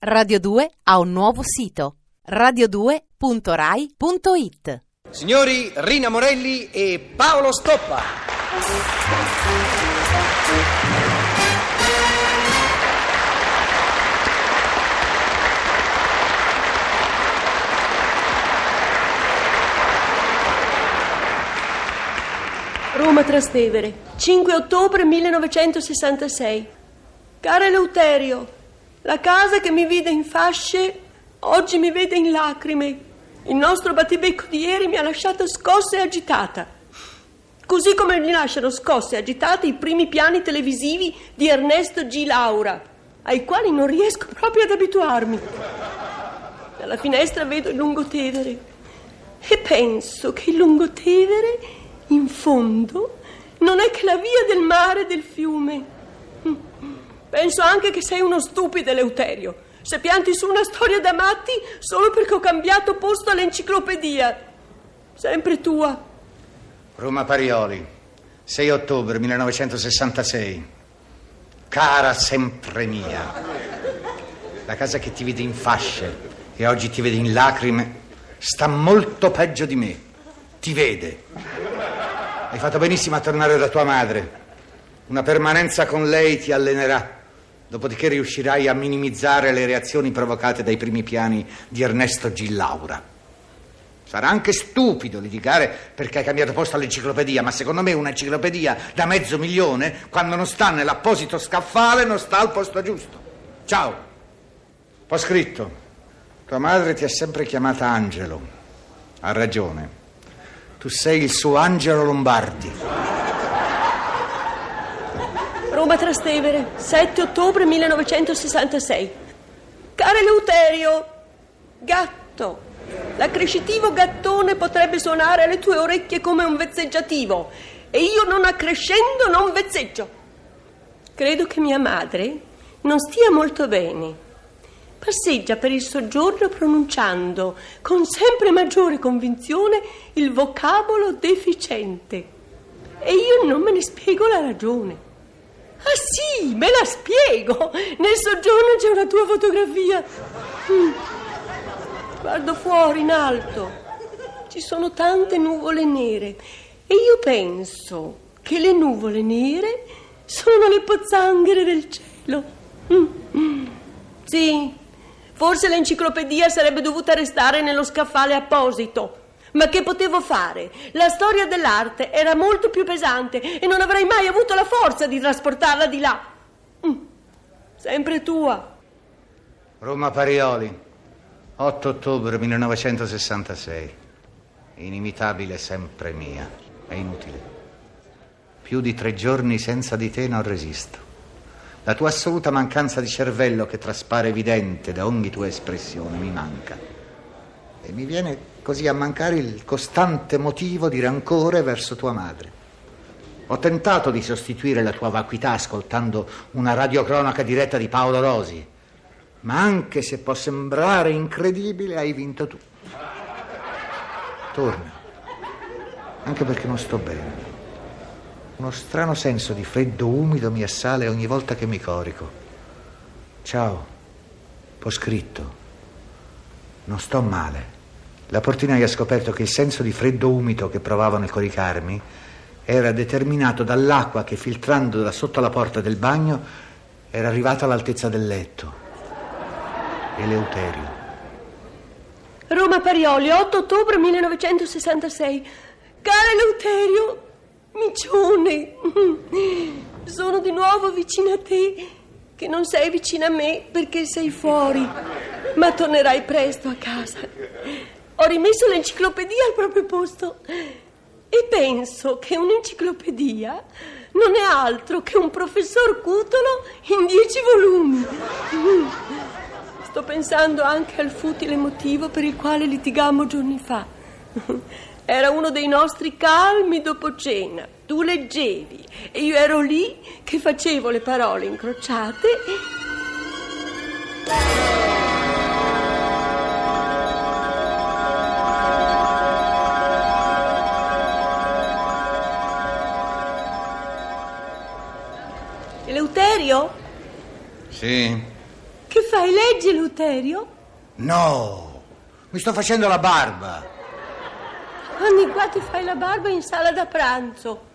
Radio 2 ha un nuovo sito radio2.rai.it Signori Rina Morelli e Paolo Stoppa. Roma Trastevere, 5 ottobre 1966. Cara Eleuterio, la casa che mi vide in fasce oggi mi vede in lacrime. Il nostro battibecco di ieri mi ha lasciato scossa e agitata. Così come mi lasciano scosse e agitate i primi piani televisivi di Ernesto G. Laura, ai quali non riesco proprio ad abituarmi. Dalla finestra vedo il lungotevere e penso che il lungotevere, in fondo, non è che la via del mare e del fiume. Penso anche che sei uno stupido, Eleuterio. Se pianti su una storia da matti solo perché ho cambiato posto all'enciclopedia. Sempre tua. Roma Parioli, 6 ottobre 1966. Cara sempre mia. La casa che ti vede in fasce e oggi ti vede in lacrime sta molto peggio di me. Ti vede. Hai fatto benissimo a tornare da tua madre. Una permanenza con lei ti allenerà. Dopodiché riuscirai a minimizzare le reazioni provocate dai primi piani di Ernesto G. Laura. Sarà anche stupido litigare perché hai cambiato posto all'enciclopedia, ma secondo me un'enciclopedia da mezzo milione, quando non sta nell'apposito scaffale, non sta al posto giusto. Ciao. Ho scritto. Tua madre ti ha sempre chiamata Angelo. Ha ragione. Tu sei il suo Angelo Lombardi. Roma Trastevere, 7 ottobre 1966. Caro Eleuterio, gatto. L'accrescitivo gattone potrebbe suonare alle tue orecchie come un vezzeggiativo e io non accrescendo non vezzeggio. Credo che mia madre non stia molto bene. Passeggia per il soggiorno pronunciando con sempre maggiore convinzione il vocabolo deficiente. E io non me ne spiego la ragione. Ah sì, me la spiego! Nel soggiorno c'è una tua fotografia. Mm. Guardo fuori in alto. Ci sono tante nuvole nere e io penso che le nuvole nere sono le pozzanghere del cielo. Mm. Sì, forse l'enciclopedia sarebbe dovuta restare nello scaffale apposito. Ma che potevo fare? La storia dell'arte era molto più pesante e non avrei mai avuto la forza di trasportarla di là. Mm. Sempre tua. Roma Parioli, 8 ottobre 1966. Inimitabile sempre mia. È inutile. Più di tre giorni senza di te non resisto. La tua assoluta mancanza di cervello che traspare evidente da ogni tua espressione mi manca. E mi viene così a mancare il costante motivo di rancore verso tua madre. Ho tentato di sostituire la tua vacuità ascoltando una radiocronaca diretta di Paolo Rosi, ma anche se può sembrare incredibile, hai vinto tu. Torna, anche perché non sto bene. Uno strano senso di freddo umido mi assale ogni volta che mi corico. Ciao, ho scritto. Non sto male. La portinaia ha scoperto che il senso di freddo umido che provavo nel coricarmi era determinato dall'acqua che filtrando da sotto la porta del bagno era arrivata all'altezza del letto. Eleuterio. Roma Parioli, 8 ottobre 1966. Cara Eleuterio, micione, sono di nuovo vicina a te, che non sei vicina a me perché sei fuori, ma tornerai presto a casa. Ho rimesso l'enciclopedia al proprio posto e penso che un'enciclopedia non è altro che un professor Cutolo in dieci volumi. Sto pensando anche al futile motivo per il quale litigammo giorni fa. Era uno dei nostri calmi dopo cena. Tu leggevi e io ero lì che facevo le parole incrociate. Eleuterio? Sì, Che fai? Leggi leggi, Luterio? No, mi sto facendo la barba. Anni qua ti fai la barba in sala da pranzo.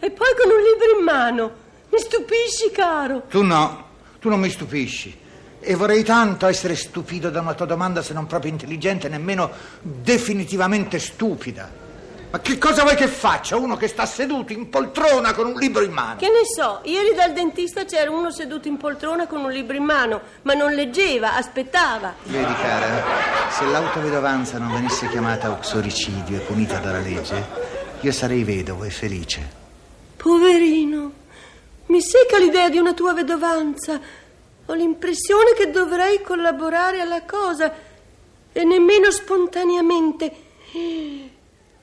E poi con un libro in mano. Mi stupisci, caro. Tu no, tu non mi stupisci. E vorrei tanto essere stupito da una tua domanda, se non proprio intelligente, nemmeno definitivamente stupida. Ma che cosa vuoi che faccia uno che sta seduto in poltrona con un libro in mano? Che ne so, ieri dal dentista c'era uno seduto in poltrona con un libro in mano, ma non leggeva, aspettava. Vedi, cara, se l'autovedovanza non venisse chiamata uxoricidio e punita dalla legge, io sarei vedovo e felice. Poverino, mi secca l'idea di una tua vedovanza. Ho l'impressione che dovrei collaborare alla cosa e nemmeno spontaneamente.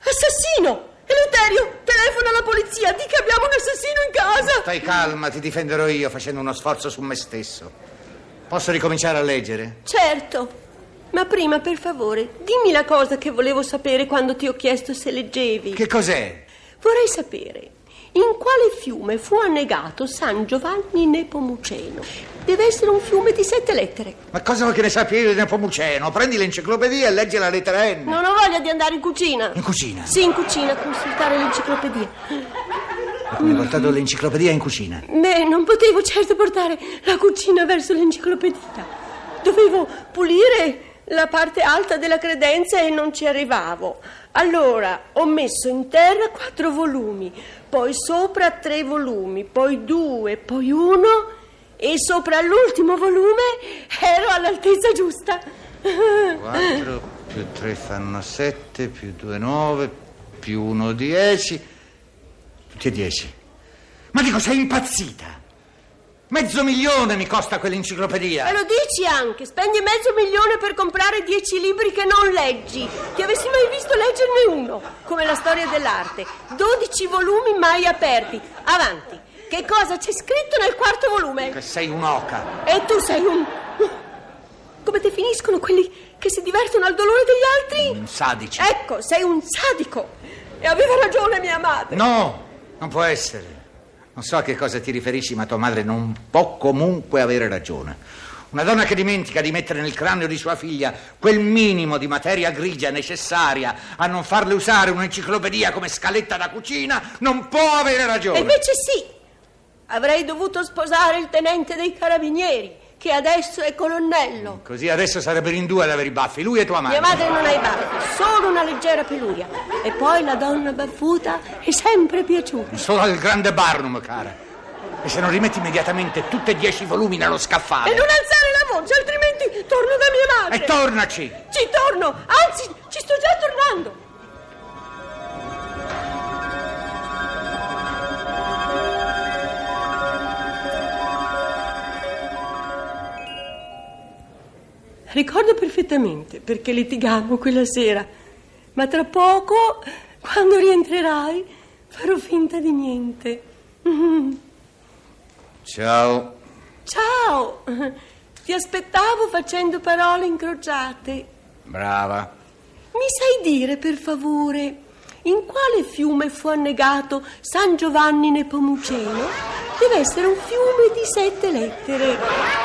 Assassino! Eleuterio, telefona alla polizia, di che abbiamo un assassino in casa! Stai calma, ti difenderò io facendo uno sforzo su me stesso. Posso ricominciare a leggere? Certo, ma prima, per favore, dimmi la cosa che volevo sapere quando ti ho chiesto se leggevi. Che cos'è? Vorrei sapere in quale fiume fu annegato San Giovanni Nepomuceno. Deve essere un fiume di sette lettere. Ma cosa vuoi che ne sappia io di Nepomuceno? Prendi l'enciclopedia e leggi la lettera N. Non ho voglia di andare in cucina. In cucina? Sì, in cucina, a consultare l'enciclopedia. Ma come hai portato l'enciclopedia in cucina? Beh, non potevo certo portare la cucina verso l'enciclopedia. Dovevo pulire la parte alta della credenza e non ci arrivavo. Allora ho messo in terra quattro volumi, poi sopra tre volumi, poi due, poi uno e sopra l'ultimo volume ero all'altezza giusta. 4 più 3 fanno 7, più 2 9, più 1 10. Tutti e 10. Ma dico, sei impazzita? Mezzo milione mi costa quell'enciclopedia. E lo dici anche, spendi mezzo milione per comprare dieci libri che non leggi. Ti avessi mai visto leggerne uno, come la storia dell'arte. Dodici volumi mai aperti. Avanti. Che cosa c'è scritto nel quarto volume? Che sei un'oca. E tu sei un... Come definiscono quelli che si divertono al dolore degli altri? Un sadici. Ecco, sei un sadico. E aveva ragione mia madre. No, non può essere. Non so a che cosa ti riferisci, ma tua madre non può comunque avere ragione. Una donna che dimentica di mettere nel cranio di sua figlia quel minimo di materia grigia necessaria a non farle usare un'enciclopedia come scaletta da cucina non può avere ragione. E invece sì. Avrei dovuto sposare il tenente dei carabinieri, che adesso è colonnello. Così adesso sarebbero in due ad avere i baffi, lui e tua madre. Mia madre non ha i baffi, solo una leggera peluria. E poi la donna baffuta è sempre piaciuta. Solo al grande Barnum, cara. E se non rimetti immediatamente tutti e dieci volumi nello scaffale. E non alzare la voce, altrimenti torno da mia madre. E tornaci! Ci torno, anzi, ci sto già tornando. Ricordo perfettamente perché litigammo quella sera, ma tra poco, quando rientrerai, farò finta di niente. Ciao. Ciao! Ti aspettavo facendo parole incrociate. Brava. Mi sai dire, per favore, in quale fiume fu annegato San Giovanni Nepomuceno? Deve essere un fiume di sette lettere.